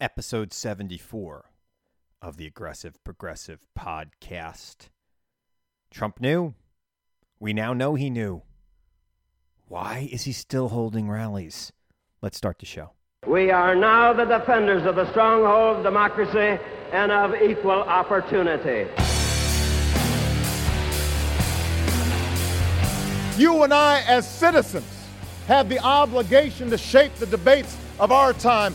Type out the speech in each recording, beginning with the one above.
episode 74 of the Aggressive Progressive podcast. Trump knew. We now know he knew. Why is he still holding rallies? Let's start the show. We are now the defenders of the stronghold of democracy and of equal opportunity. You and I, as citizens, have the obligation to shape the debates of our time,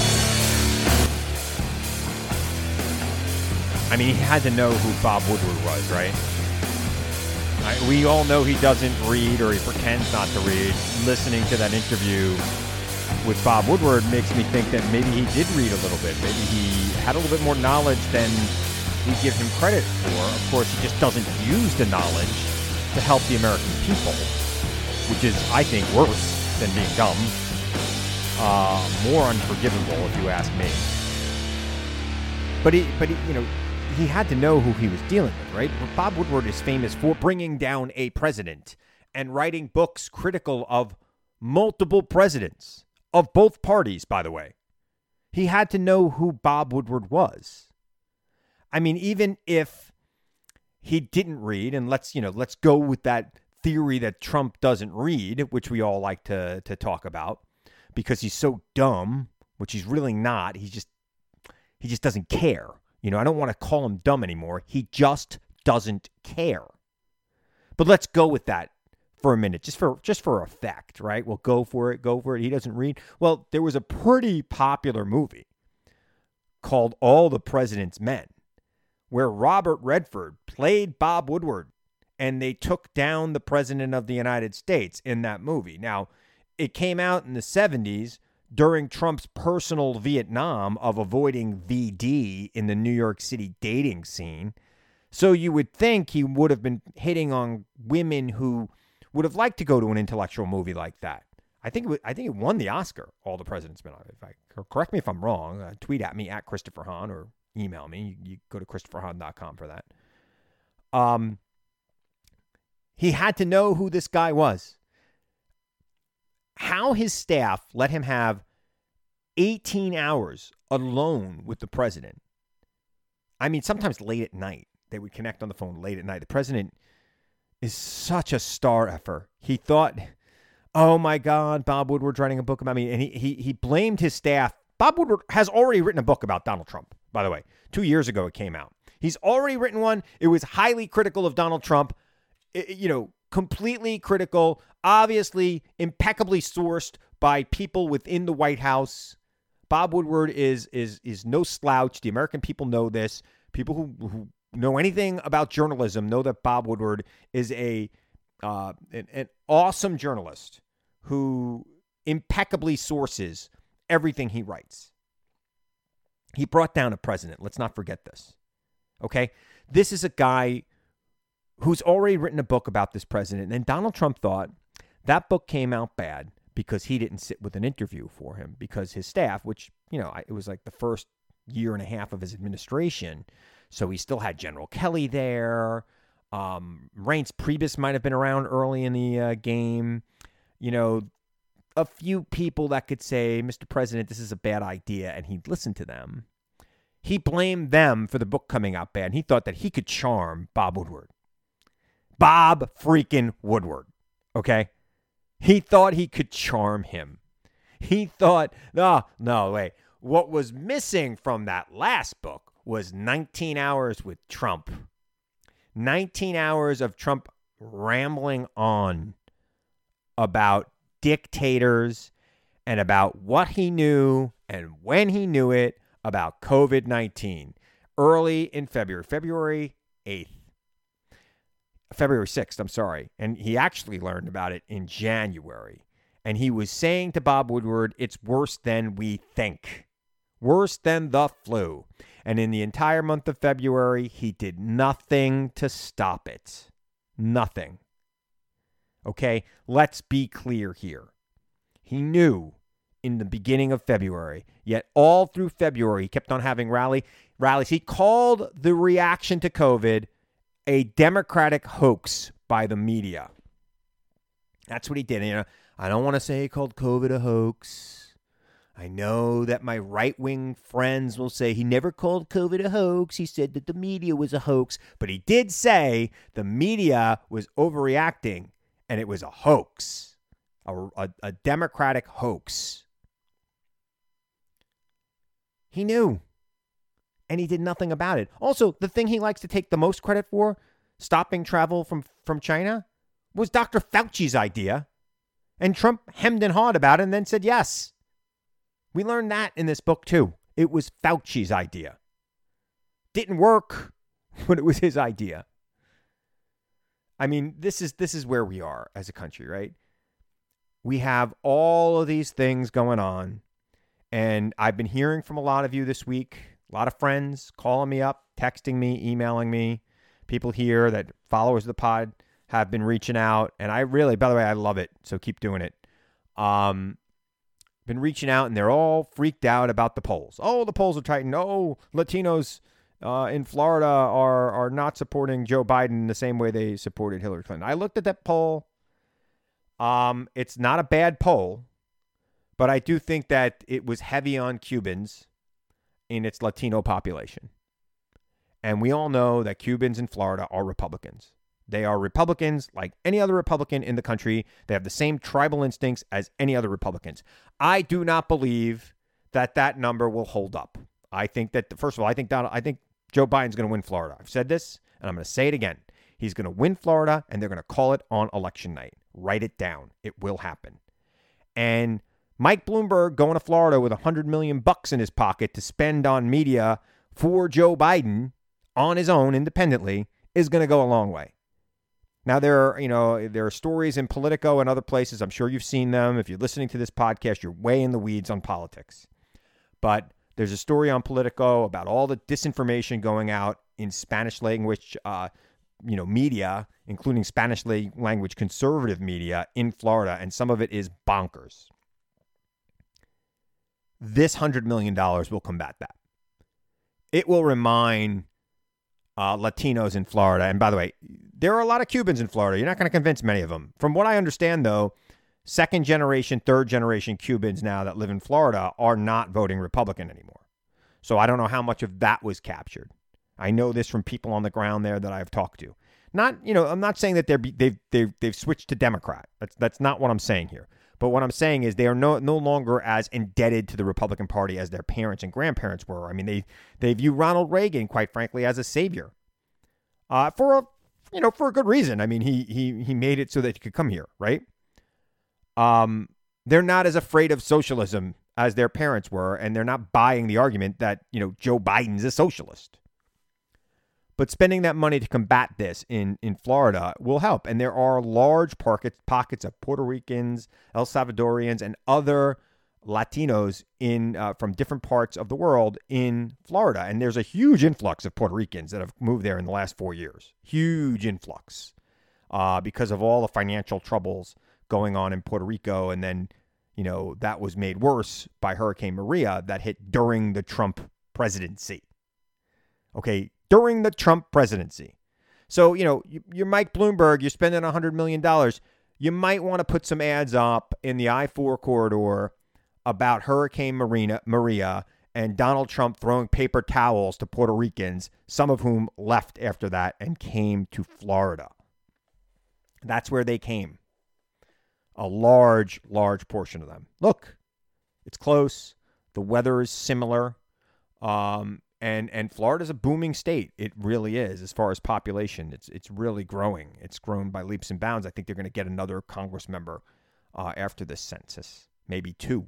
I mean, he had to know who Bob Woodward was, right? I, we all know he doesn't read or he pretends not to read. Listening to that interview with Bob Woodward makes me think that maybe he did read a little bit. Maybe he had a little bit more knowledge than we give him credit for. Of course, he just doesn't use the knowledge to help the American people, which is, I think, worse than being dumb. Uh, more unforgivable, if you ask me. But he, but he, you know, he had to know who he was dealing with, right? Bob Woodward is famous for bringing down a president and writing books critical of multiple presidents of both parties, by the way. He had to know who Bob Woodward was. I mean, even if he didn't read, and let's, you know, let's go with that theory that Trump doesn't read, which we all like to to talk about, because he's so dumb, which he's really not. He just he just doesn't care. You know, I don't want to call him dumb anymore. He just doesn't care. But let's go with that for a minute, just for just for effect, right? Well, go for it, go for it. He doesn't read. Well, there was a pretty popular movie called All the President's Men, where Robert Redford played Bob Woodward, and they took down the president of the United States in that movie. Now, it came out in the 70s during Trump's personal Vietnam of avoiding VD in the New York City dating scene. So you would think he would have been hitting on women who would have liked to go to an intellectual movie like that. I think it I think it won the Oscar. All the President's Men. If I correct me if I'm wrong, uh, tweet at me at Christopher Hahn or email me. You, you go to christopherhahn.com for that. Um, he had to know who this guy was how his staff let him have 18 hours alone with the president. I mean, sometimes late at night, they would connect on the phone late at night. The president is such a star effer. He thought, oh my God, Bob Woodward's writing a book about me. And he, he, he blamed his staff. Bob Woodward has already written a book about Donald Trump, by the way. Two years ago, it came out. He's already written one. It was highly critical of Donald Trump. I- you know, completely critical, obviously impeccably sourced by people within the White House. Bob Woodward is is is no slouch. The American people know this. People who, who know anything about journalism know that Bob Woodward is a uh, an, an awesome journalist who impeccably sources everything he writes. He brought down a president. Let's not forget this. Okay, this is a guy who's already written a book about this president. And Donald Trump thought that book came out bad because he didn't sit with an interview for him because his staff, which, you know, it was like the first year and a half of his administration. So he still had General Kelly there. Um, Reince Priebus might have been around early in the uh, game. You know, a few people that could say, Mr. President, this is a bad idea, and he'd listen to them. He blamed them for the book coming out bad. And he thought that he could charm Bob Woodward. Bob freaking Woodward. Okay. He thought he could charm him. He thought, no, no, wait. What was missing from that last book was 19 hours with Trump. 19 hours of Trump rambling on about dictators and about what he knew and when he knew it about COVID 19 early in February, February 8th. February 6th, I'm sorry. And he actually learned about it in January. And he was saying to Bob Woodward, it's worse than we think, worse than the flu. And in the entire month of February, he did nothing to stop it. Nothing. Okay, let's be clear here. He knew in the beginning of February, yet all through February, he kept on having rally rallies. He called the reaction to COVID a democratic hoax by the media. That's what he did. You know, I don't want to say he called COVID a hoax. I know that my right wing friends will say he never called COVID a hoax. He said that the media was a hoax, but he did say the media was overreacting and it was a hoax, a, a, a democratic hoax. He knew and he did nothing about it. Also, the thing he likes to take the most credit for, stopping travel from, from China, was Dr. Fauci's idea. And Trump hemmed and hawed about it and then said yes. We learned that in this book too. It was Fauci's idea. Didn't work, but it was his idea. I mean, this is this is where we are as a country, right? We have all of these things going on. And I've been hearing from a lot of you this week a lot of friends calling me up, texting me, emailing me. People here that followers of the pod have been reaching out, and I really, by the way, I love it. So keep doing it. Um, been reaching out, and they're all freaked out about the polls. Oh, the polls are tightened. Oh, Latinos uh, in Florida are are not supporting Joe Biden the same way they supported Hillary Clinton. I looked at that poll. Um, it's not a bad poll, but I do think that it was heavy on Cubans in its Latino population. And we all know that Cubans in Florida are Republicans. They are Republicans like any other Republican in the country. They have the same tribal instincts as any other Republicans. I do not believe that that number will hold up. I think that first of all, I think Donald, I think Joe Biden's going to win Florida. I've said this, and I'm going to say it again. He's going to win Florida, and they're going to call it on election night. Write it down. It will happen. And Mike Bloomberg going to Florida with 100 million bucks in his pocket to spend on media for Joe Biden on his own independently is going to go a long way. Now there are, you know, there are stories in Politico and other places. I'm sure you've seen them. If you're listening to this podcast, you're way in the weeds on politics. But there's a story on Politico about all the disinformation going out in Spanish language, uh, you know, media, including Spanish language conservative media in Florida, and some of it is bonkers. This $100 million will combat that. It will remind uh, Latinos in Florida, and by the way, there are a lot of Cubans in Florida. You're not going to convince many of them. From what I understand, though, second generation, third generation Cubans now that live in Florida are not voting Republican anymore. So I don't know how much of that was captured. I know this from people on the ground there that I've talked to. Not, you know, I'm not saying that they're they've they've they've switched to Democrat. That's that's not what I'm saying here. But what I'm saying is they are no no longer as indebted to the Republican Party as their parents and grandparents were. I mean, they they view Ronald Reagan, quite frankly, as a savior. Uh, for a you know for a good reason. I mean, he he he made it so that he could come here, right? Um, they're not as afraid of socialism as their parents were, and they're not buying the argument that you know Joe Biden's a socialist. But spending that money to combat this in, in Florida will help. And there are large pockets, pockets of Puerto Ricans, El Salvadorians, and other Latinos in uh, from different parts of the world in Florida. And there's a huge influx of Puerto Ricans that have moved there in the last four years. Huge influx uh, because of all the financial troubles going on in Puerto Rico. And then, you know, that was made worse by Hurricane Maria that hit during the Trump presidency. Okay, during the Trump presidency. So, you know, you're Mike Bloomberg, you're spending $100 million. You might want to put some ads up in the I 4 corridor about Hurricane Marina, Maria and Donald Trump throwing paper towels to Puerto Ricans, some of whom left after that and came to Florida. That's where they came. A large, large portion of them. Look, it's close. The weather is similar. Um, and and Florida's a booming state. It really is as far as population. It's it's really growing. It's grown by leaps and bounds. I think they're going to get another Congress member uh, after this census, maybe two.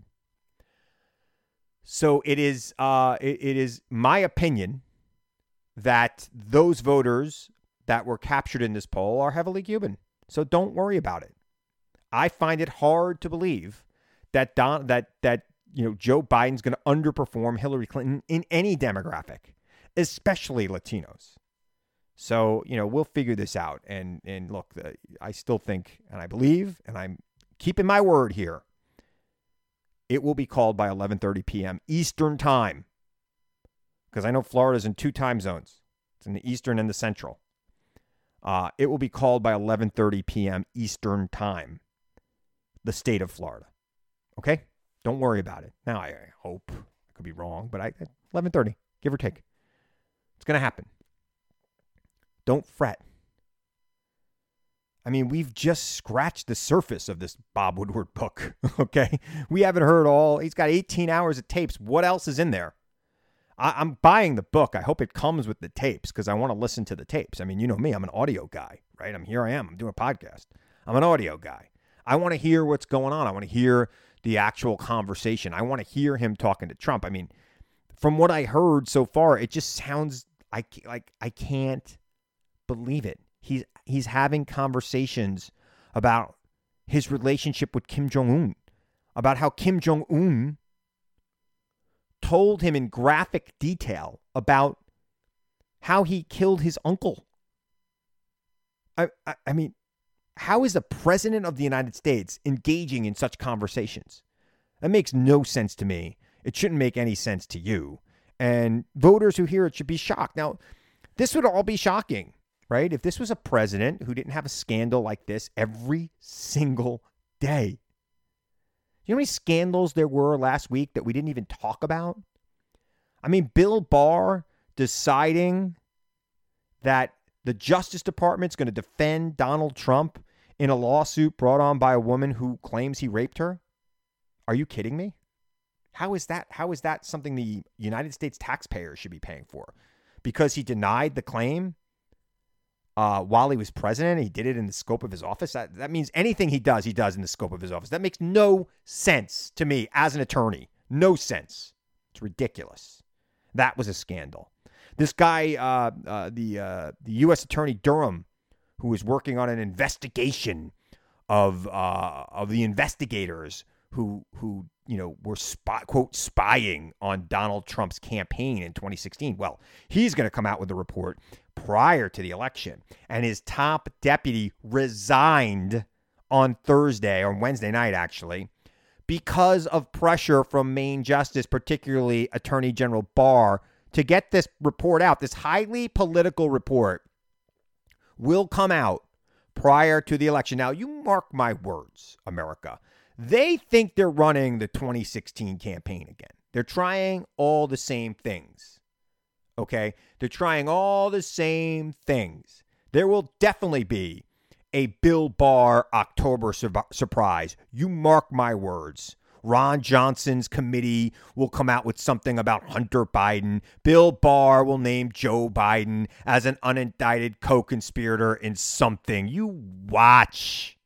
So it is uh, it, it is my opinion that those voters that were captured in this poll are heavily Cuban. So don't worry about it. I find it hard to believe that Don that that you know Joe Biden's going to underperform Hillary Clinton in any demographic, especially Latinos. So you know we'll figure this out. And and look, uh, I still think and I believe and I'm keeping my word here. It will be called by 11:30 p.m. Eastern Time because I know Florida's in two time zones. It's in the Eastern and the Central. Uh, it will be called by 11:30 p.m. Eastern Time. The state of Florida. Okay, don't worry about it. Now I, hope I could be wrong, but I 11:30, give or take. It's gonna happen. Don't fret. I mean, we've just scratched the surface of this Bob Woodward book. Okay, we haven't heard all. He's got 18 hours of tapes. What else is in there? I, am buying the book. I hope it comes with the tapes because I want to listen to the tapes. I mean, you know me, I'm an audio guy, right? I'm here I am. I'm doing a podcast. I'm an audio guy. I want to hear what's going on. I want to hear the actual conversation. I want to hear him talking to Trump. I mean, from what I heard so far, it just sounds I like I can't believe it. He's he's having conversations about his relationship with Kim Jong Un, about how Kim Jong Un told him in graphic detail about how he killed his uncle. I, I, I mean, how is the president of the United States engaging in such conversations? That makes no sense to me. It shouldn't make any sense to you. And voters who hear it should be shocked. Now, this would all be shocking, right? If this was a president who didn't have a scandal like this every single day. You know how many scandals there were last week that we didn't even talk about? I mean, Bill Barr deciding that the Justice Department's going to defend Donald Trump in a lawsuit brought on by a woman who claims he raped her? Are you kidding me? How is that how is that something the United States taxpayers should be paying for? Because he denied the claim uh, while he was president, he did it in the scope of his office. That, that means anything he does, he does in the scope of his office. That makes no sense to me as an attorney. No sense. It's ridiculous. That was a scandal. This guy, uh, uh, the uh, the U.S. Attorney Durham, who was working on an investigation of uh, of the investigators who who you know were spy, quote spying on Donald Trump's campaign in 2016. Well, he's going to come out with a report prior to the election, and his top deputy resigned on Thursday on Wednesday night actually because of pressure from Main Justice, particularly Attorney General Barr, to get this report out. This highly political report will come out prior to the election. Now, you mark my words, America. They think they're running the 2016 campaign again. They're trying all the same things. Okay? They're trying all the same things. There will definitely be a Bill Barr October sur- surprise. You mark my words. Ron Johnson's committee will come out with something about Hunter Biden. Bill Barr will name Joe Biden as an unindicted co conspirator in something. You watch.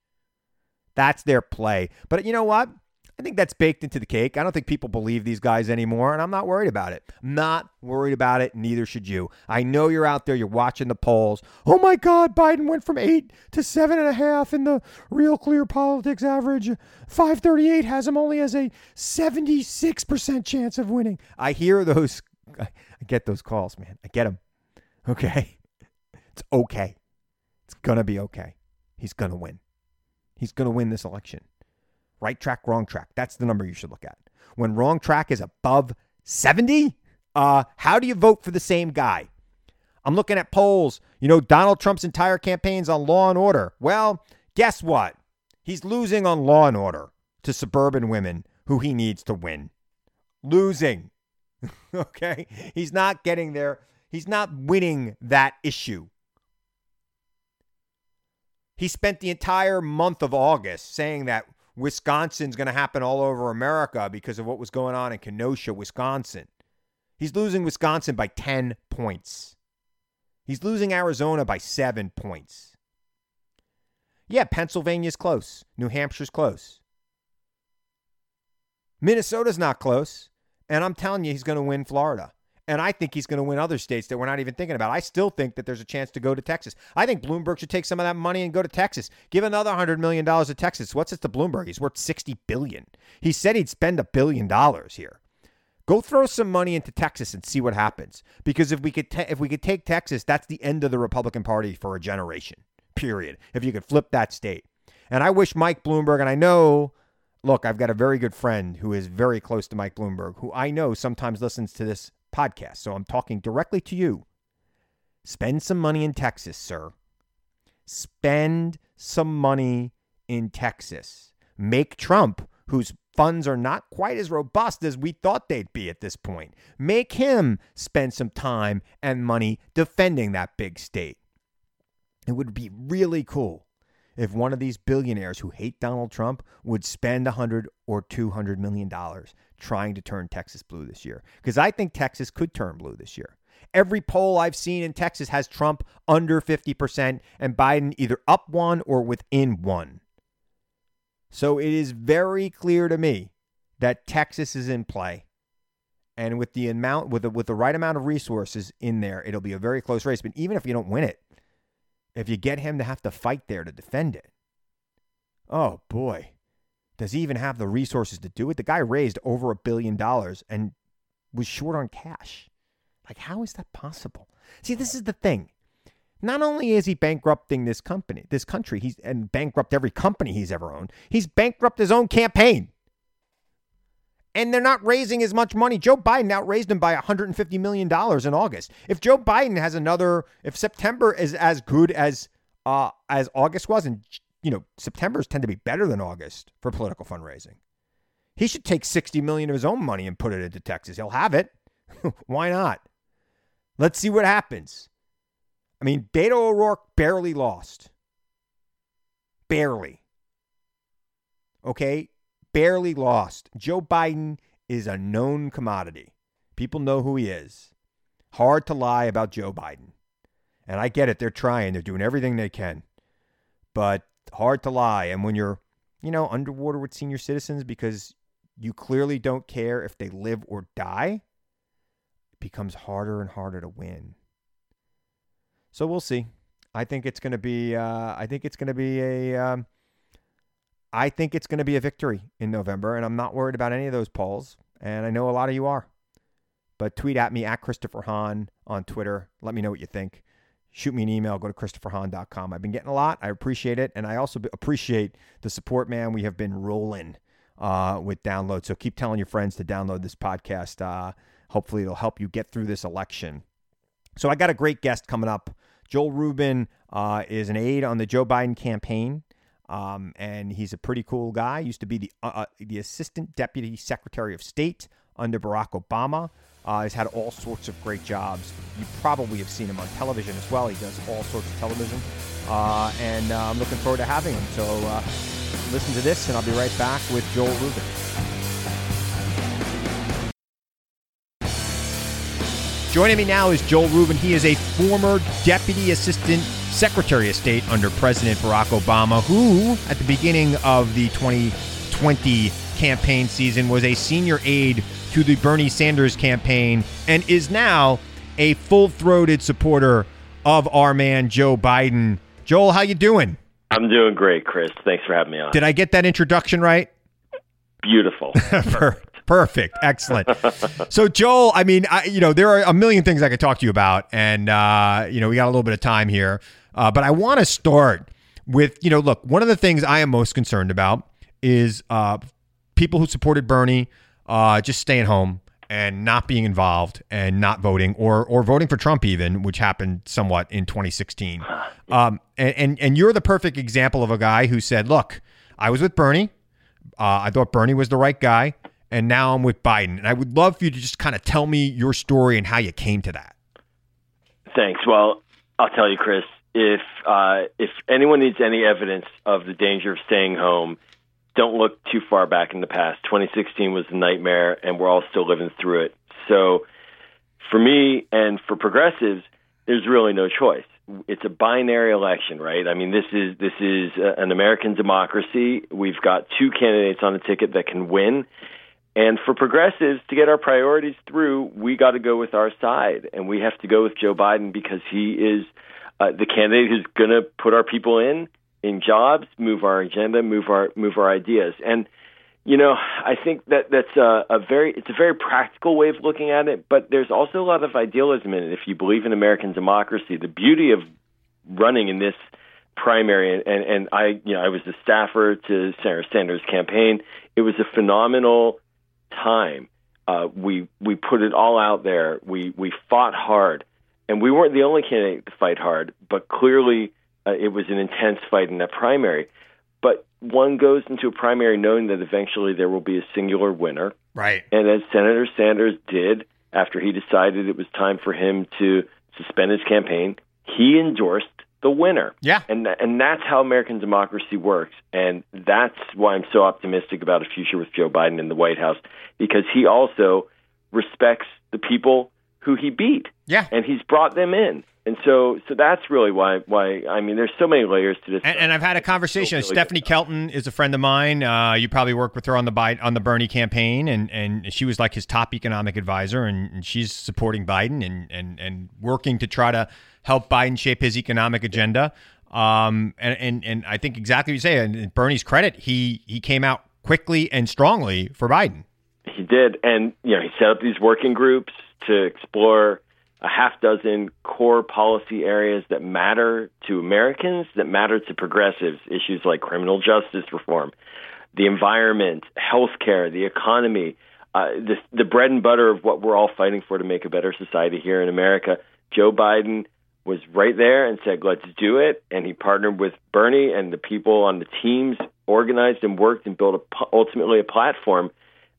That's their play. But you know what? I think that's baked into the cake. I don't think people believe these guys anymore, and I'm not worried about it. not worried about it. Neither should you. I know you're out there. You're watching the polls. Oh my God, Biden went from eight to seven and a half in the Real Clear Politics average. 538 has him only as a 76% chance of winning. I hear those. I get those calls, man. I get them. Okay. It's okay. It's going to be okay. He's going to win. He's going to win this election. Right track, wrong track. That's the number you should look at. When wrong track is above 70, uh, how do you vote for the same guy? I'm looking at polls. You know, Donald Trump's entire campaign's on law and order. Well, guess what? He's losing on law and order to suburban women who he needs to win. Losing. okay? He's not getting there. He's not winning that issue. He spent the entire month of August saying that Wisconsin's going to happen all over America because of what was going on in Kenosha, Wisconsin. He's losing Wisconsin by 10 points. He's losing Arizona by seven points. Yeah, Pennsylvania's close. New Hampshire's close. Minnesota's not close. And I'm telling you, he's going to win Florida. And I think he's going to win other states that we're not even thinking about. I still think that there's a chance to go to Texas. I think Bloomberg should take some of that money and go to Texas. Give another $100 million to Texas. What's it to Bloomberg? He's worth 60 billion. He said he'd spend a billion dollars here. Go throw some money into Texas and see what happens. Because if we could if we could take Texas, that's the end of the Republican Party for a generation. Period. If you could flip that state. And I wish Mike Bloomberg and I know look, I've got a very good friend who is very close to Mike Bloomberg who I know sometimes listens to this podcast. So I'm talking directly to you. Spend some money in Texas, sir. Spend some money in Texas. Make Trump, whose funds are not quite as robust as we thought they'd be at this point, make him spend some time and money defending that big state. It would be really cool if one of these billionaires who hate Donald Trump would spend 100 or 200 million dollars trying to turn Texas blue this year because I think Texas could turn blue this year. Every poll I've seen in Texas has Trump under 50% and Biden either up one or within one. So it is very clear to me that Texas is in play. And with the amount with the, with the right amount of resources in there, it'll be a very close race. But even if you don't win it, if you get him to have to fight there to defend it, oh boy, does he even have the resources to do it? The guy raised over a billion dollars and was short on cash. Like, how is that possible? See, this is the thing. Not only is he bankrupting this company, this country, he's and bankrupt every company he's ever owned, he's bankrupt his own campaign. And they're not raising as much money. Joe Biden outraised him by $150 million in August. If Joe Biden has another, if September is as good as uh, as August was, and you know, September's tend to be better than August for political fundraising. He should take 60 million of his own money and put it into Texas. He'll have it. Why not? Let's see what happens. I mean, Beto O'Rourke barely lost. Barely. Okay? Barely lost. Joe Biden is a known commodity. People know who he is. Hard to lie about Joe Biden. And I get it. They're trying, they're doing everything they can. But hard to lie. And when you're, you know, underwater with senior citizens because you clearly don't care if they live or die, it becomes harder and harder to win. So we'll see. I think it's going to be. Uh, I think it's going to be a. Um, I think it's going to be a victory in November, and I'm not worried about any of those polls. And I know a lot of you are. But tweet at me at Christopher Hahn on Twitter. Let me know what you think. Shoot me an email. Go to ChristopherHahn.com. I've been getting a lot. I appreciate it. And I also appreciate the support, man. We have been rolling uh, with downloads. So keep telling your friends to download this podcast. Uh, hopefully, it'll help you get through this election. So I got a great guest coming up. Joel Rubin uh, is an aide on the Joe Biden campaign, um, and he's a pretty cool guy. Used to be the uh, the assistant deputy secretary of state under Barack Obama. Uh, he's had all sorts of great jobs. You probably have seen him on television as well. He does all sorts of television, uh, and uh, I'm looking forward to having him. So uh, listen to this, and I'll be right back with Joel Rubin. Joining me now is Joel Rubin. He is a former Deputy Assistant Secretary of State under President Barack Obama, who, at the beginning of the 2020 campaign season, was a senior aide to the Bernie Sanders campaign and is now a full-throated supporter of our man Joe Biden. Joel, how you doing? I'm doing great, Chris. Thanks for having me on. Did I get that introduction right? Beautiful. Perfect. Excellent. so, Joel, I mean, I, you know, there are a million things I could talk to you about, and uh, you know, we got a little bit of time here, uh, but I want to start with, you know, look, one of the things I am most concerned about is uh, people who supported Bernie uh, just staying home and not being involved and not voting or or voting for Trump even, which happened somewhat in 2016. Um, and, and and you're the perfect example of a guy who said, "Look, I was with Bernie. Uh, I thought Bernie was the right guy." And now I'm with Biden. And I would love for you to just kind of tell me your story and how you came to that. Thanks. Well, I'll tell you, Chris. If uh, if anyone needs any evidence of the danger of staying home, don't look too far back in the past. 2016 was a nightmare, and we're all still living through it. So, for me and for progressives, there's really no choice. It's a binary election, right? I mean, this is this is an American democracy. We've got two candidates on the ticket that can win. And for progressives to get our priorities through, we got to go with our side, and we have to go with Joe Biden because he is uh, the candidate who's going to put our people in in jobs, move our agenda, move our move our ideas. And you know, I think that that's a, a very it's a very practical way of looking at it, but there's also a lot of idealism in it. If you believe in American democracy, the beauty of running in this primary and, and, and I you know I was the staffer to Senator Sanders' campaign. It was a phenomenal time. Uh, we we put it all out there. We we fought hard, and we weren't the only candidate to fight hard. But clearly, uh, it was an intense fight in that primary. But one goes into a primary knowing that eventually there will be a singular winner. Right. And as Senator Sanders did after he decided it was time for him to suspend his campaign, he endorsed the winner. Yeah. And and that's how American democracy works. And that's why I'm so optimistic about a future with Joe Biden in the White House because he also respects the people who he beat. Yeah. And he's brought them in. And so, so that's really why. Why I mean, there's so many layers to this. And, and I've had a conversation. Really Stephanie Kelton is a friend of mine. Uh, you probably worked with her on the Biden, on the Bernie campaign, and, and she was like his top economic advisor, and, and she's supporting Biden and, and and working to try to help Biden shape his economic agenda. Um, and, and and I think exactly what you say. And Bernie's credit, he he came out quickly and strongly for Biden. He did, and you know, he set up these working groups to explore a half dozen core policy areas that matter to Americans, that matter to progressives, issues like criminal justice reform, the environment, healthcare, the economy, uh, the, the bread and butter of what we're all fighting for to make a better society here in America. Joe Biden was right there and said, let's do it. And he partnered with Bernie and the people on the teams, organized and worked and built a, ultimately a platform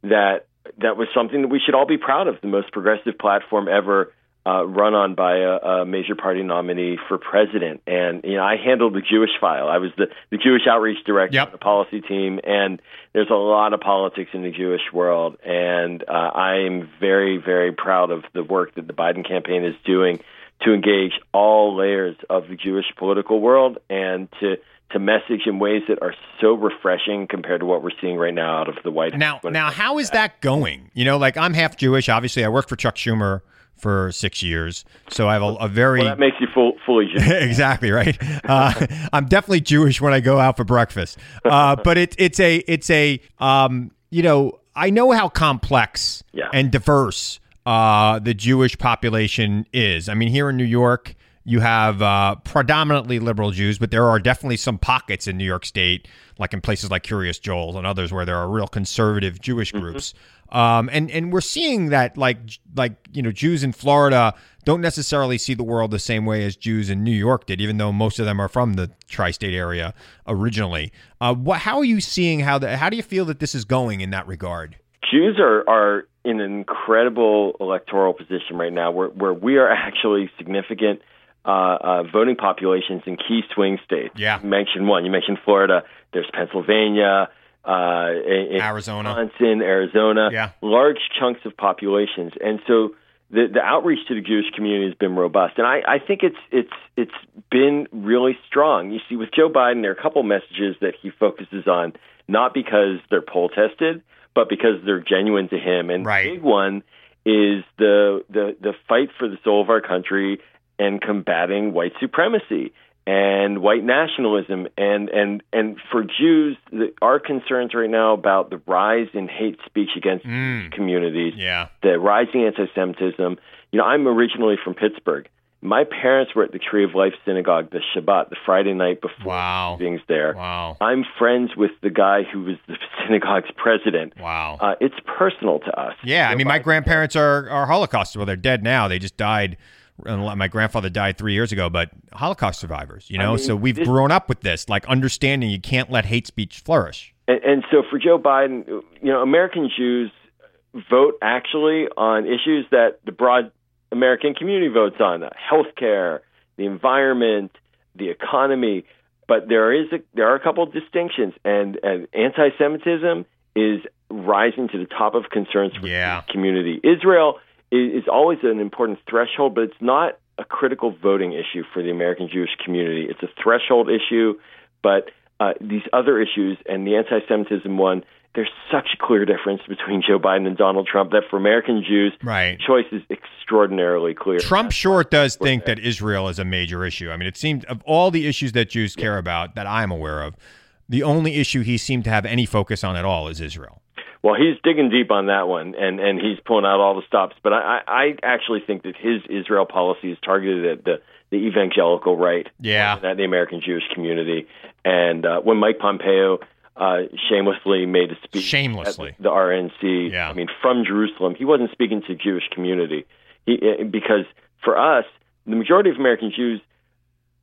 that that was something that we should all be proud of, the most progressive platform ever uh, run on by a, a major party nominee for president. And you know, I handled the Jewish file. I was the the Jewish outreach director Yep. on the policy team, and there's a lot of politics in the Jewish world. And uh, I am very, very proud of the work that the Biden campaign is doing to engage all layers of the Jewish political world and to to message in ways that are so refreshing compared to what we're seeing right now out of the White House. Now, now, how is that going? You know, like I'm half Jewish. Obviously, I worked for Chuck Schumer for six years, so I have a, a very Well, that makes you full, fully Jewish. exactly right. Uh, I'm definitely Jewish when I go out for breakfast. Uh, but it's it's a it's a um, you know I know how complex Yeah. and diverse uh, the Jewish population is. I mean, here in New York, you have uh, predominantly liberal Jews, but there are definitely some pockets in New York State, like in places like Kiryas Joel and others, where there are real conservative Jewish groups. Um, and and we're seeing that like like you know Jews in Florida don't necessarily see the world the same way as Jews in New York did, even though most of them are from the tri-state area originally. Uh, what how are you seeing how the how do you feel that this is going in that regard? Jews are, are in an incredible electoral position right now where, where we are actually significant uh, uh, voting populations in key swing states. Yeah. You mentioned one. You mentioned Florida. There's Pennsylvania, uh, Arizona. Wisconsin, Arizona. Yeah. Large chunks of populations. And so the, the outreach to the Jewish community has been robust. And I, I think it's, it's, it's been really strong. You see, with Joe Biden, there are a couple messages that he focuses on, not because they're poll tested, but because they're genuine to him. And Right. the big one is the, the the fight for the soul of our country and combating white supremacy and white nationalism and and and for Jews, the, our concerns right now about the rise in hate speech against Mm. communities, Yeah. the rising anti-Semitism. You know, I'm originally from Pittsburgh. My parents were at the Tree of Life Synagogue the Shabbat, the Friday night before Wow. things there. Wow. I'm friends with the guy who was the synagogue's president. Wow. Uh, it's personal to us. Yeah, I mean, my grandparents are are Holocaust. Well, they're dead now. They just died. And My grandfather died three years ago, but Holocaust survivors. You know, mean, so we've this- grown up with this, like understanding you can't let hate speech flourish. And, and so for Joe Biden, you know, American Jews vote actually on issues that the broad American community votes on: uh, health care, the environment, the economy. But there is a, there are a couple of distinctions, and, and anti-Semitism is rising to the top of concerns for Yeah. the community. Israel is, is always an important threshold, but it's not a critical voting issue for the American Jewish community. It's a threshold issue, but uh, these other issues and the anti-Semitism one, there's such a clear difference between Joe Biden and Donald Trump that for American Jews, right. choice is extraordinarily clear. Trump sure does think that Israel is a major issue. I mean, it seemed of all the issues that Jews care about that I'm aware of, the only issue he seemed to have any focus on at all is Israel. Well, he's digging deep on that one, and and he's pulling out all the stops. But I I actually think that his Israel policy is targeted at the the evangelical right, yeah, at the American Jewish community. And uh, when Mike Pompeo uh, shamelessly made a speech shamelessly the, RNC, yeah. I mean from Jerusalem, he wasn't speaking to the Jewish community. He uh, because for us, the majority of American Jews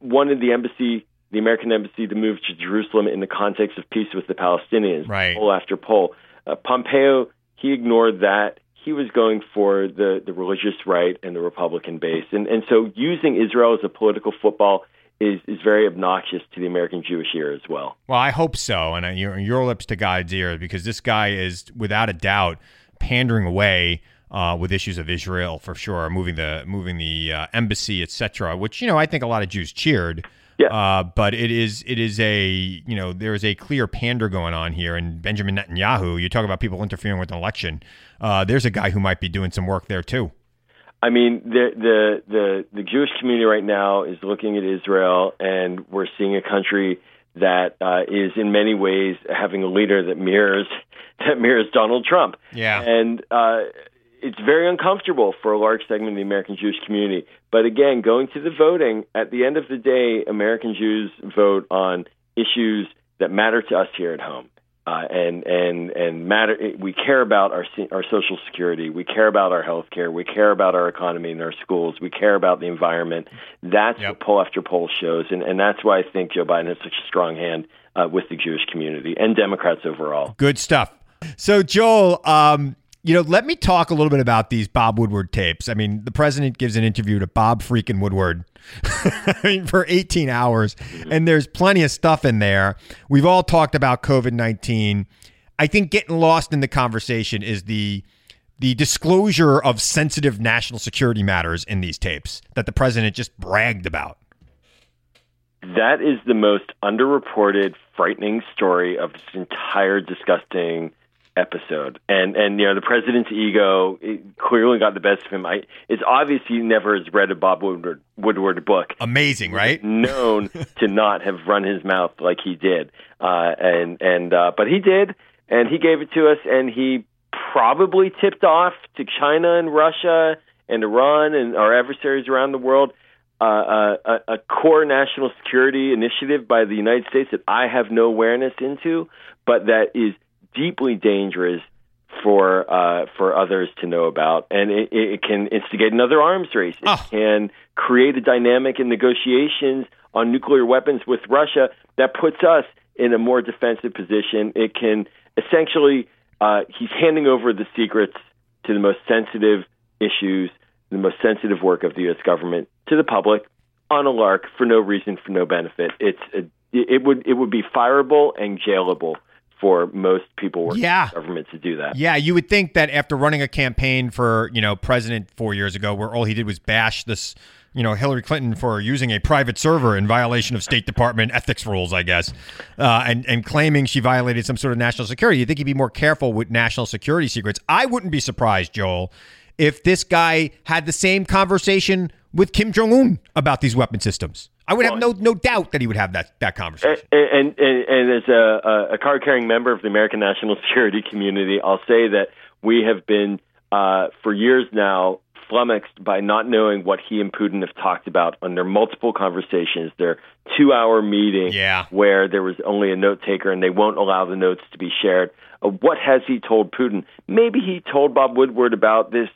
wanted the embassy the American embassy to move to Jerusalem in the context of peace with the Palestinians, right. poll after poll. Uh, Pompeo, he ignored that. He was going for the, the religious right and the Republican base. And, and so using Israel as a political football is, is very obnoxious to the American Jewish ear as well. Well, I hope so. And uh, your, your lips to God's ear, because this guy is, without a doubt, pandering away uh, with issues of Israel for sure, moving the moving the uh, embassy, etc. Which you know I think a lot of Jews cheered. Yeah. Uh, but it is it is a you know there is a clear pander going on here, and Benjamin Netanyahu. You talk about people interfering with an election. Uh, there's a guy who might be doing some work there too. I mean, the the the the Jewish community right now is looking at Israel, and we're seeing a country that uh, is in many ways having a leader that mirrors that mirrors Donald Trump. Yeah, and uh, it's very uncomfortable for a large segment of the American Jewish community. But again, going to the voting, at the end of the day, American Jews vote on issues that matter to us here at home. Uh, and and and matter. We care about our our social security. We care about our health care. We care about our economy and our schools. We care about the environment. That's yep. what poll after poll shows, and and that's why I think Joe Biden has such a strong hand uh, with the Jewish community and Democrats overall. Good stuff. So Joel, um, you know, let me talk a little bit about these Bob Woodward tapes. I mean, the president gives an interview to Bob freaking Woodward I mean, for 18 hours, mm-hmm. and there's plenty of stuff in there. We've all talked about COVID 19. I think getting lost in the conversation is the the disclosure of sensitive national security matters in these tapes that the president just bragged about. That is the most underreported, frightening story of this entire disgusting episode. And and you know the president's ego clearly got the best of him. I, it's obvious he never has read a Bob Woodward, Woodward book. Amazing, right? known to not have run his mouth like he did, uh, and and uh, but he did, and he gave it to us, and he probably tipped off to China and Russia and Iran and our adversaries around the world. Uh, a, a core national security initiative by the United States that I have no awareness into, but that is deeply dangerous for uh, for others to know about, and it, it can instigate another arms race. It oh. can create a dynamic in negotiations on nuclear weapons with Russia that puts us in a more defensive position. It can essentially uh, he's handing over the secrets to the most sensitive issues, the most sensitive work of the U.S. government to the public on a lark for no reason, for no benefit. It's a, it would it would be fireable and jailable for most people working yeah. in government to do that. Yeah, you would think that after running a campaign for, you know, president 4 years ago where all he did was bash this, you know, Hillary Clinton for using a private server in violation of State Department ethics rules, I guess, uh, and and claiming she violated some sort of national security. You think he'd be more careful with national security secrets. I wouldn't be surprised, Joel, if this guy had the same conversation with Kim Jong Un about these weapon systems. I would have no no doubt that he would have that that conversation. And and, and, as a, a card carrying member of the American national security community, I'll say that we have been uh, for years now flummoxed by not knowing what he and Putin have talked about on their multiple conversations, their two hour meeting yeah. where there was only a note taker and they won't allow the notes to be shared. Uh, what has he told Putin? Maybe he told Bob Woodward about this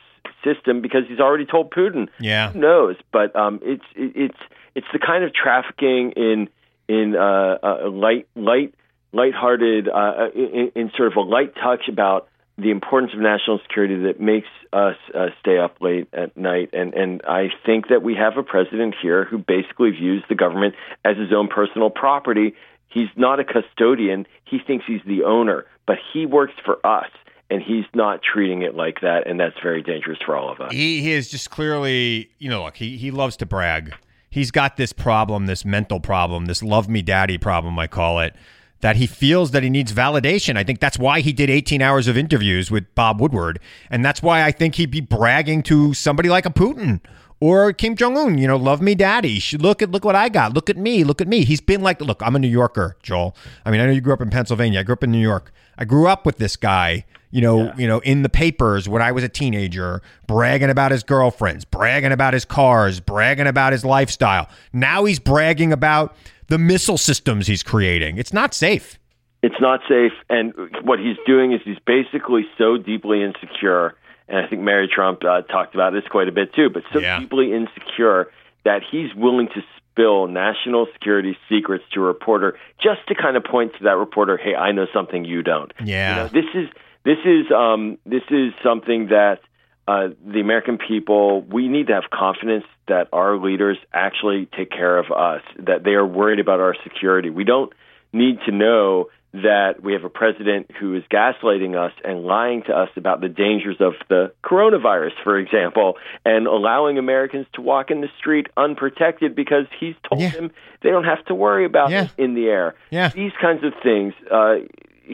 system because he's already told Putin. Yeah. Who knows? But um, it's it, it's it's the kind of trafficking in in uh, uh, light light lighthearted uh, in, in sort of a light touch about the importance of national security that makes us uh, stay up late at night. And, and I think that we have a president here who basically views the government as his own personal property. He's not a custodian. He thinks he's the owner, but he works for us. and he's not treating it like that, and that's very dangerous for all of us. He, he is just clearly, you know, look, he, he loves to brag. He's got this problem, this mental problem, this love me daddy problem, I call it, that he feels that he needs validation. I think that's why he did 18 hours of interviews with Bob Woodward. And that's why I think he'd be bragging to somebody like a Putin or Kim Jong Un, you know, love me, daddy. Look at look what I got. Look at me. Look at me. He's been like, look, I'm a New Yorker, Joel. I mean, I know you grew up in Pennsylvania. I grew up in New York. I grew up with this guy, you know, yeah. you know, in the papers when I was a teenager, bragging about his girlfriends, bragging about his cars, bragging about his lifestyle. Now he's bragging about the missile systems he's creating. It's not safe. It's not safe, and what he's doing is he's basically so deeply insecure and I think Mary Trump uh, talked about this quite a bit too, but so yeah. deeply insecure that he's willing to spill national security secrets to a reporter just to kind of point to that reporter, hey, I know something you don't. Yeah, you know, this is this is um, this is something that uh, the American people we need to have confidence that our leaders actually take care of us, that they are worried about our security. We don't need to know that we have a president who is gaslighting us and lying to us about the dangers of the coronavirus, for example, and allowing Americans to walk in the street unprotected because he's told yeah. them they don't have to worry about yeah. it in the air. Yeah. These kinds of things. Uh,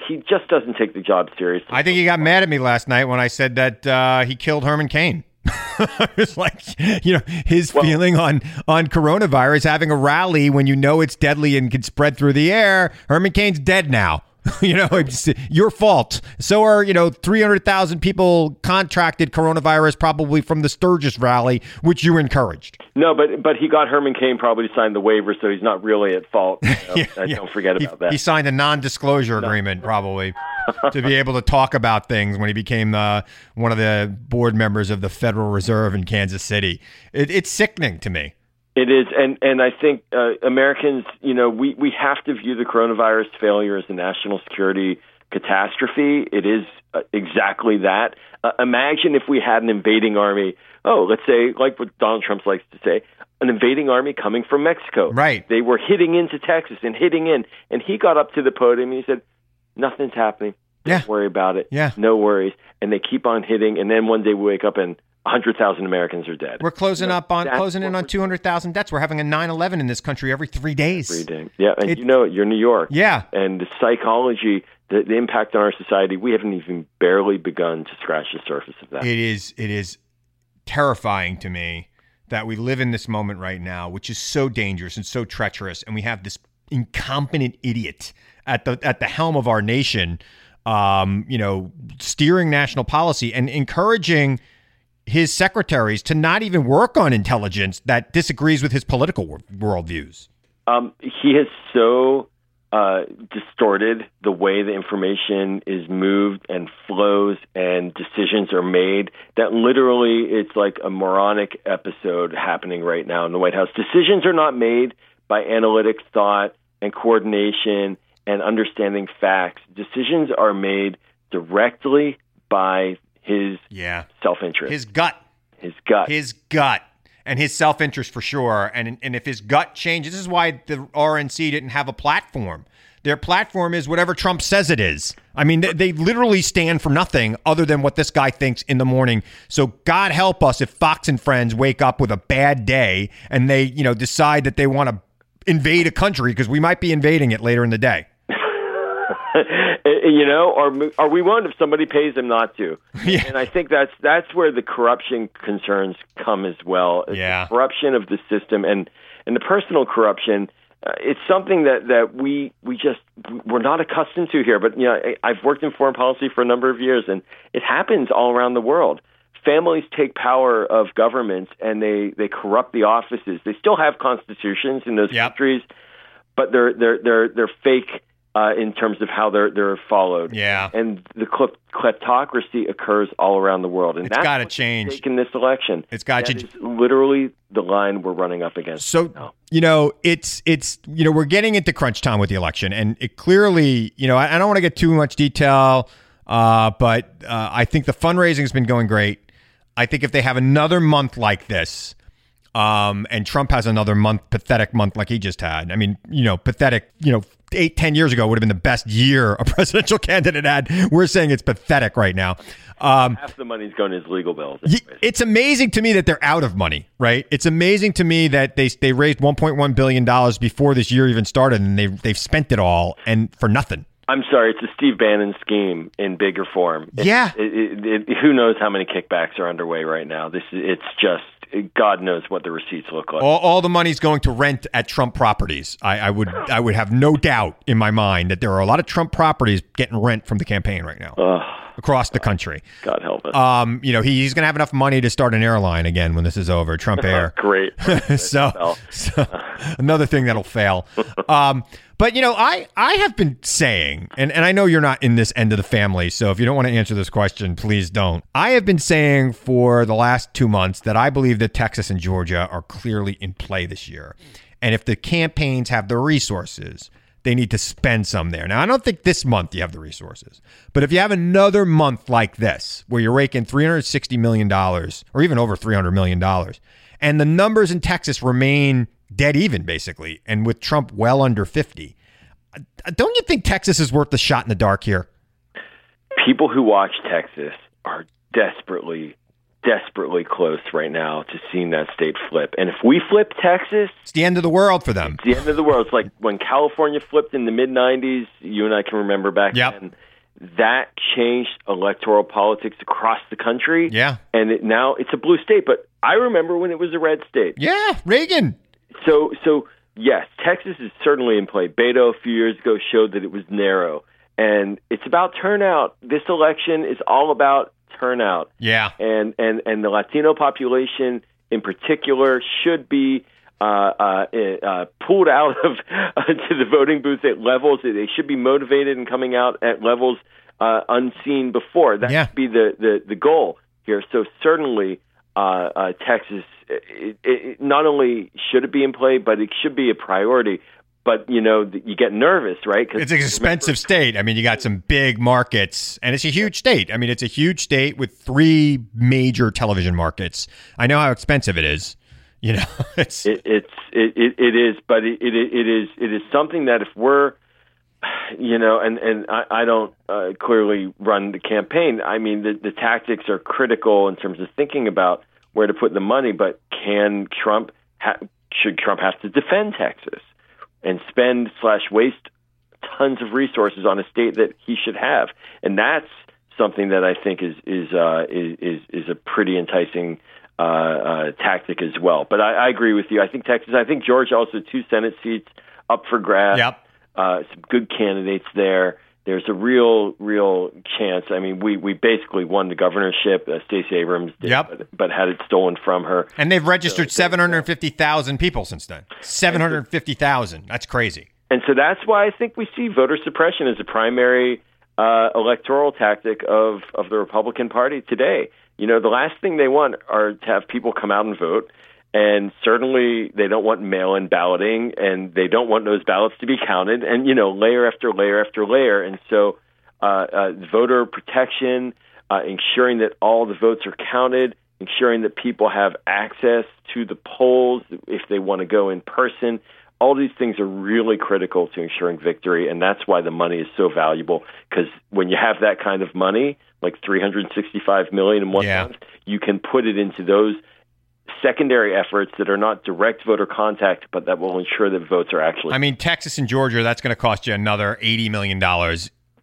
he just doesn't take the job seriously. I think he got mad at me last night when I said that uh, he killed Herman Cain. it's like you know his well, feeling on on coronavirus having a rally when you know it's deadly and can spread through the air. Herman Cain's dead now. you know, it's your fault. So are, you know, 300,000 people contracted coronavirus probably from the Sturgis rally, which you encouraged. No, but but he got Herman Cain probably to sign the waiver, so he's not really at fault. You know? yeah, yeah. Don't forget about he, that. He signed a non disclosure no. agreement, probably. to be able to talk about things when he became uh, one of the board members of the Federal Reserve in Kansas City. It, it's sickening to me. It is, and and I think uh, Americans, you know, we we have to view the coronavirus failure as a national security catastrophe. It is uh, exactly that. Uh, imagine if we had an invading army. Oh, let's say, like what Donald Trump likes to say, an invading army coming from Mexico. Right. They were hitting into Texas and hitting in, and he got up to the podium and he said, "Nothing's happening. Don't yeah. worry about it. Yeah. No worries." And they keep on hitting, and then one day we wake up and 100,000 Americans are dead. We're closing up on closing in on 200,000 deaths. We're having a 9/11 in this country every 3 days. Every day. Yeah, and it, you know it, you're New York. Yeah. And the psychology, the, the impact on our society, we haven't even barely begun to scratch the surface of that. It is it is terrifying to me that we live in this moment right now, which is so dangerous and so treacherous and we have this incompetent idiot at the at the helm of our nation um, you know, steering national policy and encouraging his secretaries to not even work on intelligence that disagrees with his political worldviews? Um, he has so uh, distorted the way the information is moved and flows and decisions are made that literally it's like a moronic episode happening right now in the White House. Decisions are not made by analytic thought and coordination and understanding facts. Decisions are made directly by his yeah. self interest. His gut. His gut. His gut. And his self interest for sure. And and if his gut changes, this is why the RNC didn't have a platform. Their platform is whatever Trump says it is. I mean, they, they literally stand for nothing other than what this guy thinks in the morning. So God help us if Fox and friends wake up with a bad day and they, you know, decide that they want to invade a country because we might be invading it later in the day. You know, or are we willing if somebody pays them not to? Yeah. And I think that's that's where the corruption concerns come as well. Yeah. corruption of the system and and the personal corruption. Uh, it's something that that we we just we're not accustomed to here. But you know, I've worked in foreign policy for a number of years, and it happens all around the world. Families take power of governments and they they corrupt the offices. They still have constitutions in those yep. countries, but they're they're they're they're fake uh, in terms of how they're they're followed. Yeah, and the kleptocracy occurs all around the world, and it's got to change in this election. It's got to literally the line we're running up against. So you know, it's it's you know we're getting into crunch time with the election, and it clearly you know I, I don't want to get too much detail, uh, but uh, I think the fundraising has been going great. I think if they have another month like this, um, and Trump has another month, pathetic month like he just had. I mean, you know, pathetic, you know, eight, ten years ago would have been the best year a presidential candidate had. We're saying it's pathetic right now. Um, Half the money's going to his legal bills. it's amazing to me that they're out of money, right? It's amazing to me that they they raised 1.1 billion dollars before this year even started, and they they've spent it all and for nothing. I'm sorry, it's a Steve Bannon scheme in bigger form. It- Yeah. It, it, who knows how many kickbacks are underway right now? This it's just God knows what the receipts look like. All, all the money's going to rent at Trump properties. I, I would I would have no doubt in my mind that there are a lot of Trump properties getting rent from the campaign right now across the country. God help us. Um, you know, he, he's going to have enough money to start an airline again when this is over. Trump Air. Great. so, so another thing that'll fail. Um, but you know, I I have been saying, and, and I know you're not in this end of the family, so if you don't want to answer this question, please don't. I have been saying for the last two months that I believe that Texas and Georgia are clearly in play this year. And if the campaigns have the resources, they need to spend some there. Now, I don't think this month you have the resources, but if you have another month like this where you're raking $360 million or even over $300 million, and the numbers in Texas remain dead even, basically, and with Trump well under 50, uh, don't you think Texas is worth the shot in the dark here? People who watch Texas are desperately, desperately close right now to seeing that state flip. And if we flip Texas, It's the end of the world for them. it's the end of the world. It's like when California flipped in the mid 90s, you and I can remember back Yep. then. That changed electoral politics across the country. Yeah. And it, now it's a blue state. But I remember when it was a red state. Yeah, Reagan. So, so yes, Texas is certainly in play. Beto a few years ago showed that it was narrow, and it's about turnout. This election is all about turnout, Yeah. and and and the Latino population in particular should be. Uh, uh, uh, pulled out of uh, to the voting booth at levels that they should be motivated and coming out at levels uh, unseen before. That Yeah. should be the, the, the goal here. So certainly, uh, uh, Texas, it, it, not only should it be in play, but it should be a priority. But you know, you get nervous, right? 'Cause It's an expensive state. I mean, you got some big markets, and it's a huge state. I mean, it's a huge state with three major television markets. I know how expensive it is. You know, it's It, it's it, it, it is, but it, it it is it is something that if we're you know, and and I, I don't uh, clearly run the campaign. I mean, the the tactics are critical in terms of thinking about where to put the money. But can Trump ha- should Trump have to defend Texas and spend slash waste tons of resources on a state that he should have? And that's something that I think is is uh, is, is is a pretty enticing uh, uh, tactic as well. But I, I agree with you. I think Texas. I think Georgia also two Senate seats up for grabs. Yep. Uh, some good candidates there. There's a real, real chance. I mean, we, we basically won the governorship. Uh, Stacey Abrams did, Yep. but, but had it stolen from her. and they've registered seven hundred fifty thousand people since then. Seven hundred fifty thousand. That's crazy. And so that's why I think we see voter suppression as a primary uh, electoral tactic of, of the Republican Party today. You know, the last thing they want are to have people come out and vote. And certainly they don't want mail in balloting and they don't want those ballots to be counted and, you know, layer after layer after layer. And so uh, uh, voter protection, uh, ensuring that all the votes are counted, ensuring that people have access to the polls if they want to go in person. All these things are really critical to ensuring victory, and that's why the money is so valuable. Because when you have that kind of money, like 365 million in one Yeah. month, you can put it into those secondary efforts that are not direct voter contact, but that will ensure that votes are actually. I mean, Texas and Georgia, that's going to cost you another $80 million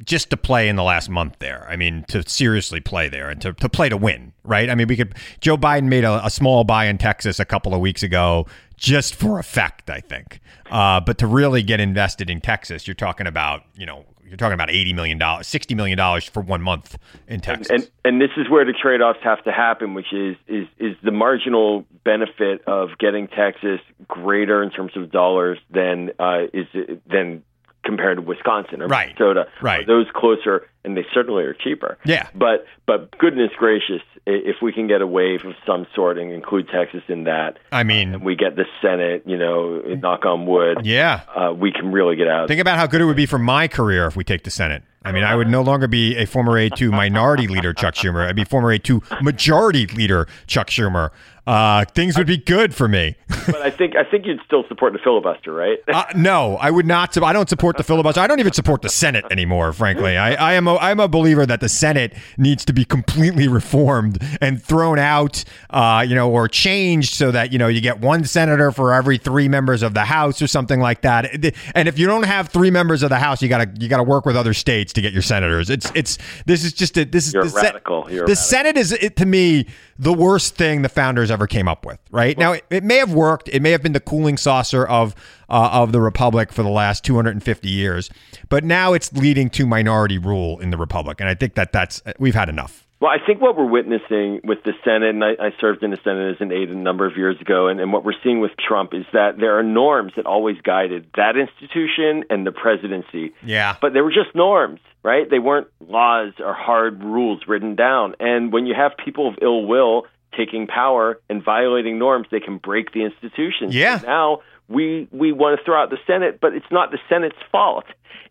just to play in the last month there. I mean, to seriously play there and to, to play to win, right? I mean, we could, Joe Biden made a, a small buy in Texas a couple of weeks ago just for effect, I think. Uh, but to really get invested in Texas, you're talking about, you know, you're talking about $80 million, $60 million for one month in Texas. and and this is where the trade-offs have to happen, which is is is the marginal benefit of getting Texas greater in terms of dollars than uh, is than compared to Wisconsin or Right. Minnesota. Right. Are those closer, and they certainly are cheaper. Yeah. But but goodness gracious, if we can get a wave of some sort and include Texas in that, I mean, we get the Senate, you know, knock on wood. Yeah, uh, we can really get out. Think about how good it would be for my career if we take the Senate. I mean, I would no longer be a former A2 minority leader, Chuck Schumer. I'd be former A2 majority leader, Chuck Schumer. Uh, things would be good for me. but I think I think you'd still support the filibuster, right? uh, no, I would not. I don't support the filibuster. I don't even support the Senate anymore. Frankly, I, I am a, I'm a believer that the Senate needs to be completely reformed and thrown out, uh, you know, or changed so that you know you get one senator for every three members of the House or something like that. And if you don't have three members of the House, you gotta you gotta work with other states to get your senators. It's it's this is just a, this is You're the radical. Se- You're the radical. Senate is it, to me the worst thing the founders ever came up with. Right now, it, it may have worked. It may have been the cooling saucer of uh, of the republic for the last 250 years, but now it's leading to minority rule in the republic, and I think that that's we've had enough. Well, I think what we're witnessing with the Senate, and I, I served in the Senate as an aide a number of years ago, and, and what we're seeing with Trump is that there are norms that always guided that institution and the presidency. Yeah. But they were just norms, right? They weren't laws or hard rules written down. And when you have people of ill will taking power and violating norms, they can break the institutions. Yeah. So now we we want to throw out the Senate, but it's not the Senate's fault.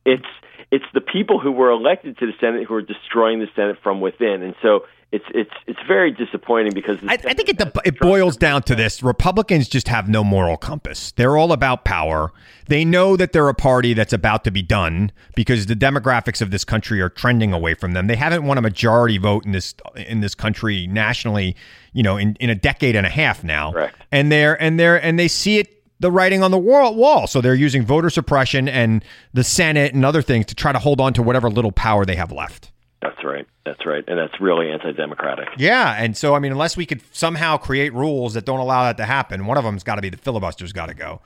It's it's the people who were elected to the Senate who are destroying the Senate from within, and so it's it's it's very disappointing because I, I think it it boils down to this: Republicans just have no moral compass. They're all about power. They know that they're a party that's about to be done because the demographics of this country are trending away from them. They haven't won a majority vote in this in this country nationally, you know, in, in a decade and a half now. Correct. And they're and they're and they see it the writing on the wall, wall. So they're using voter suppression and the Senate and other things to try to hold on to whatever little power they have left. That's right. That's right. And that's really anti-democratic. Yeah, and so I mean, unless we could somehow create rules that don't allow that to happen, one of them's got to be the filibuster's got to go.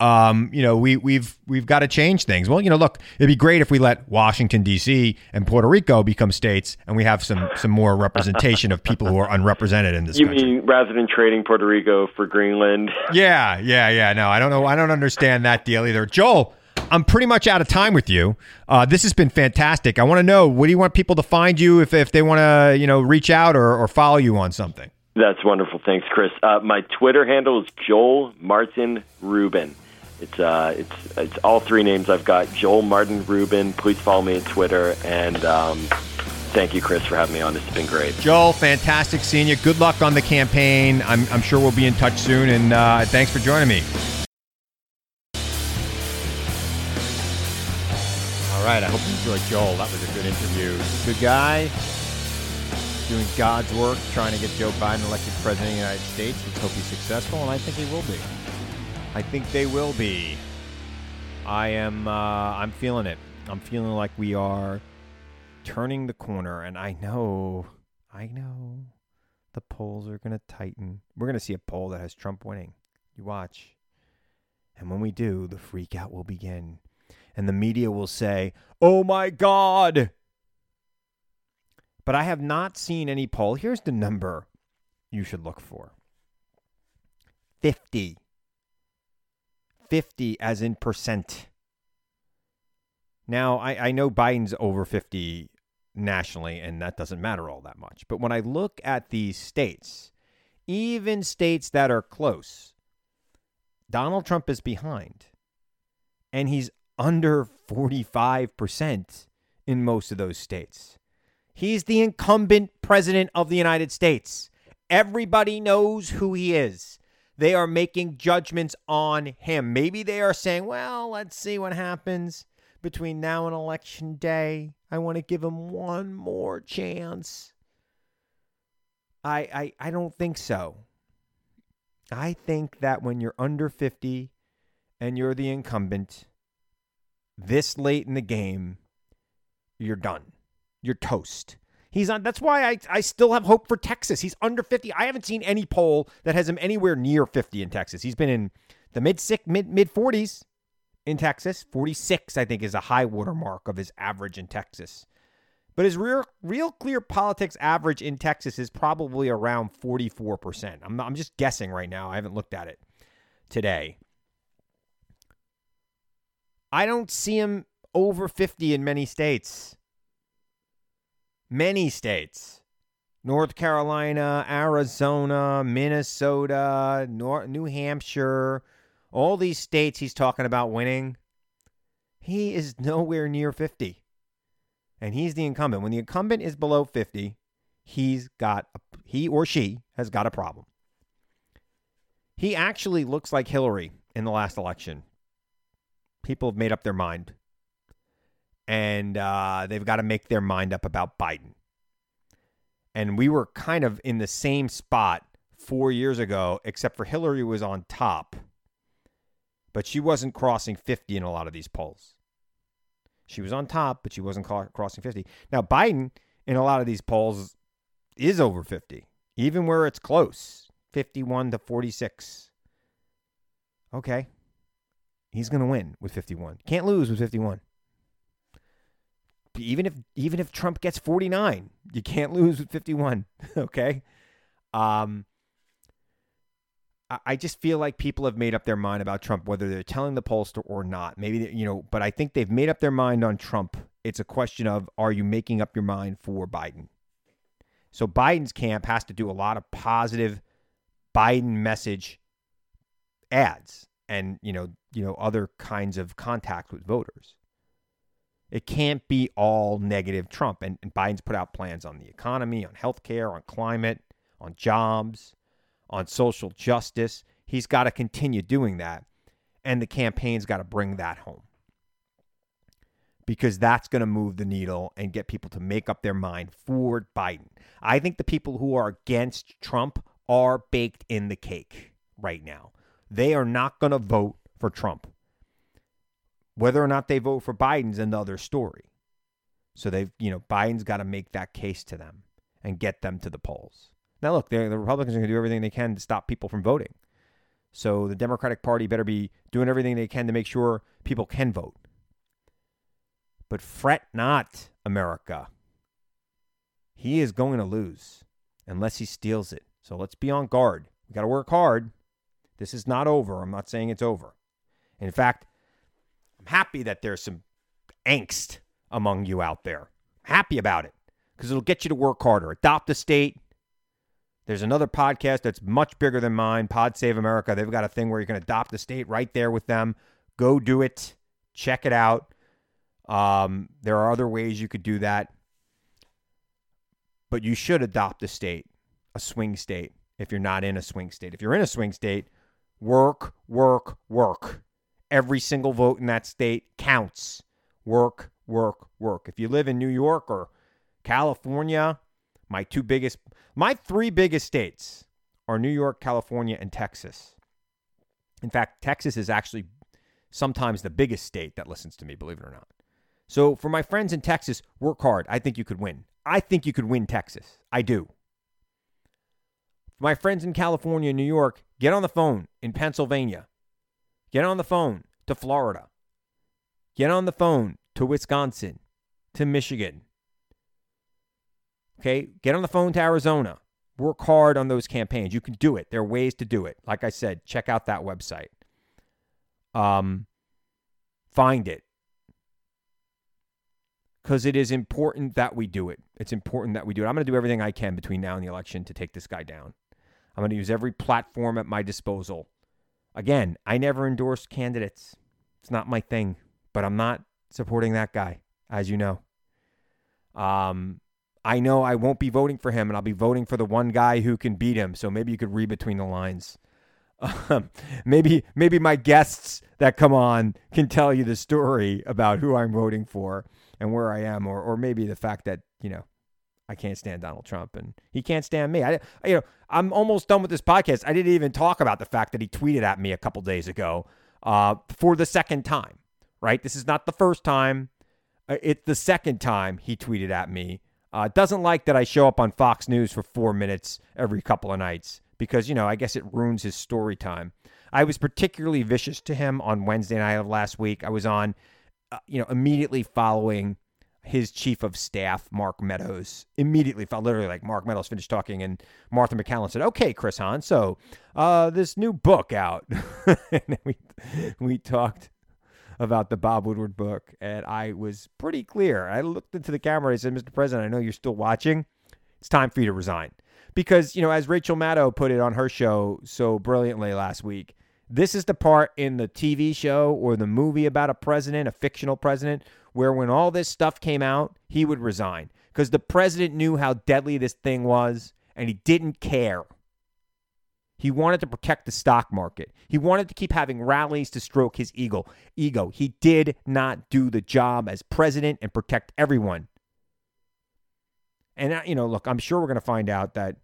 Um, you know, we we've we've got to change things. Well, you know, look, it'd be great if we let Washington D.C. and Puerto Rico become states, and we have some some more representation of people who are unrepresented in this. You country. mean rather than trading Puerto Rico for Greenland? Yeah, yeah, yeah. No, I don't know. I don't understand that deal either. Joel, I'm pretty much out of time with you. Uh, this has been fantastic. I want to know what do you want people to find you if, if they want to, you know, reach out or, or follow you on something? That's wonderful. Thanks, Chris. Uh, my Twitter handle is Joel Martin Rubin. It's uh, it's it's all three names I've got. Joel Martin Rubin. Please follow me on Twitter and. Um, Thank you, Chris, for having me on. This has been great. Joel, fantastic seeing you. Good luck on the campaign. I'm, I'm sure we'll be in touch soon, and uh, thanks for joining me. Right, I hope you enjoyed Joel. That was a good interview. Good guy, doing God's work, trying to get Joe Biden elected president of the United States. Let's hope he's successful, and I think he will be. I think they will be. I am. Uh, I'm feeling it. I'm feeling like we are turning the corner, and I know, I know, the polls are going to tighten. We're going to see a poll that has Trump winning. You watch. And when we do, the freak out will begin. And the media will say, oh my God. But I have not seen any poll. Here's the number you should look for 50. 50 as in percent. Now, I, I know Biden's over 50 nationally, and that doesn't matter all that much. But when I look at these states, even states that are close, Donald Trump is behind. And he's under 45% in most of those states. He's the incumbent president of the United States. Everybody knows who he is. They are making judgments on him. Maybe they are saying, well, let's see what happens between now and election day. I want to give him one more chance. I, I I don't think so. I think that when you're under 50 and you're the incumbent this late in the game, you're done. You're toast. He's on that's why I, I still have hope for Texas. He's under 50. I haven't seen any poll that has him anywhere near 50 in Texas. He's been in the mid six mid mid 40s in Texas. 46, I think, is a high watermark of his average in Texas. But his real, real clear politics average in Texas is probably around 44%. I'm, I'm just guessing right now. I haven't looked at it today. I don't see him over 50 in many states. Many states. North Carolina, Arizona, Minnesota, New Hampshire, all these states he's talking about winning, he is nowhere near 50. And he's the incumbent. When the incumbent is below 50, he's got a, he or she has got a problem. He actually looks like Hillary in the last election. People have made up their mind. And uh, they've got to make their mind up about Biden. And we were kind of in the same spot four years ago, except for Hillary was on top, but she wasn't crossing 50 in a lot of these polls. She was on top, but she wasn't crossing 50. Now, Biden in a lot of these polls is over 50, even where it's close 51 to 46. Okay. He's going to win with 51. Can't lose with 51 even if even if Trump gets 49, you can't lose with 51. okay. Um, I, I just feel like people have made up their mind about Trump, whether they're telling the pollster or not. Maybe you know, but I think they've made up their mind on Trump. It's a question of are you making up your mind for Biden? So Biden's camp has to do a lot of positive Biden message ads and you know you know other kinds of contact with voters. It can't be all negative Trump. And, and Biden's put out plans on the economy, on healthcare, on climate, on jobs, on social justice. He's got to continue doing that. And the campaign's got to bring that home because that's going to move the needle and get people to make up their mind for Biden. I think the people who are against Trump are baked in the cake right now. They are not going to vote for Trump. Whether or not they vote for Biden's another story. So they've, you know, Biden's got to make that case to them and get them to the polls. Now, look, the Republicans are going to do everything they can to stop people from voting. So the Democratic Party better be doing everything they can to make sure people can vote. But fret not, America. He is going to lose unless he steals it. So let's be on guard. We got to work hard. This is not over. I'm not saying it's over. In fact, I'm happy that there's some angst among you out there. happy about it because it'll get you to work harder. Adopt a state. There's another podcast that's much bigger than mine, Pod Save America. They've got a thing where you can adopt a state right there with them. Go do it. Check it out. Um, there are other ways you could do that. But you should adopt a state, a swing state, if you're not in a swing state. If you're in a swing state, work, work, work. Every single vote in that state counts. Work, work, work. If you live in New York or California, my two biggest, my three biggest states are New York, California, and Texas. In fact, Texas is actually sometimes the biggest state that listens to me, believe it or not. So for my friends in Texas, work hard. I think you could win. I think you could win Texas. I do. My friends in California New York, get on the phone in Pennsylvania. Get on the phone to Florida. Get on the phone to Wisconsin, to Michigan. Okay, get on the phone to Arizona. Work hard on those campaigns. You can do it. There are ways to do it. Like I said, check out that website. Um, find it because it is important that we do it. It's important that we do it. I'm going to do everything I can between now and the election to take this guy down. I'm going to use every platform at my disposal Again, I never endorse candidates. It's not my thing, but I'm not supporting that guy, as you know. Um, I know I won't be voting for him, and I'll be voting for the one guy who can beat him. So maybe you could read between the lines. Um, maybe maybe my guests that come on can tell you the story about who I'm voting for and where I am, or or maybe the fact that you know I can't stand Donald Trump and he can't stand me. I, you know, I'm almost done with this podcast. I didn't even talk about the fact that he tweeted at me a couple days ago uh, for the second time, right? This is not the first time. Uh, it's the second time he tweeted at me. Uh, doesn't like that I show up on Fox News for four minutes every couple of nights because, you know, I guess it ruins his story time. I was particularly vicious to him on Wednesday night of last week. I was on, uh, you know, immediately following his chief of staff, Mark Meadows, immediately felt literally like Mark Meadows finished talking, and Martha MacCallum said, "Okay, Chris Hahn, so uh, this new book out." and we we talked about the Bob Woodward book, and I was pretty clear. I looked into the camera. And I said, "Mr. President, I know you're still watching. It's time for you to resign. Because, you know, as Rachel Maddow put it on her show so brilliantly last week, this is the part in the TV show or the movie about a president, a fictional president, where when all this stuff came out, he would resign. Because the president knew how deadly this thing was and he didn't care. He wanted to protect the stock market. He wanted to keep having rallies to stroke his ego. Ego. He did not do the job as president and protect everyone. And uh, you know, look, I'm sure we're going to find out that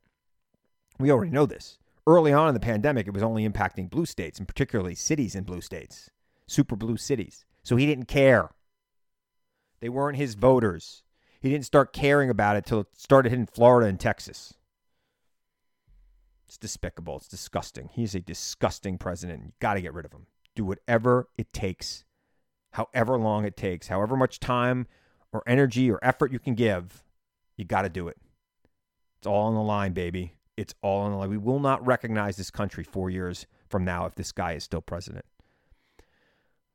we already know this. Early on in the pandemic, it was only impacting blue states, and particularly cities in blue states, super blue cities. So he didn't care. They weren't his voters. He didn't start caring about it till it started hitting Florida and Texas. It's despicable. It's disgusting. He's a disgusting president. You got to get rid of him. Do whatever it takes, however long it takes, however much time or energy or effort you can give, you got to do it. It's all on the line, baby. It's all on the line. We will not recognize this country four years from now if this guy is still president.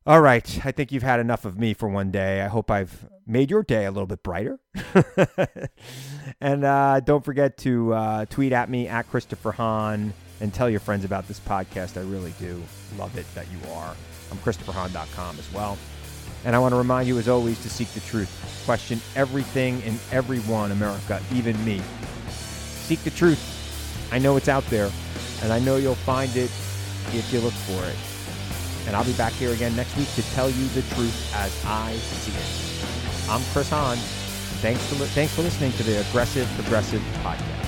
All right. I think you've had enough of me for one day. I hope I've made your day a little bit brighter. and uh, don't forget to uh, tweet at me at Christopher Hahn and tell your friends about this podcast. I really do love it that you are. I'm ChristopherHahn.com as well. And I want to remind you, as always, to seek the truth. Question everything and everyone, America, even me. Seek the truth. I know it's out there, and I know you'll find it if you look for it. And I'll be back here again next week to tell you the truth as I see it. I'm Chris Hahn. Thanks for, thanks for listening to the Aggressive Progressive Podcast.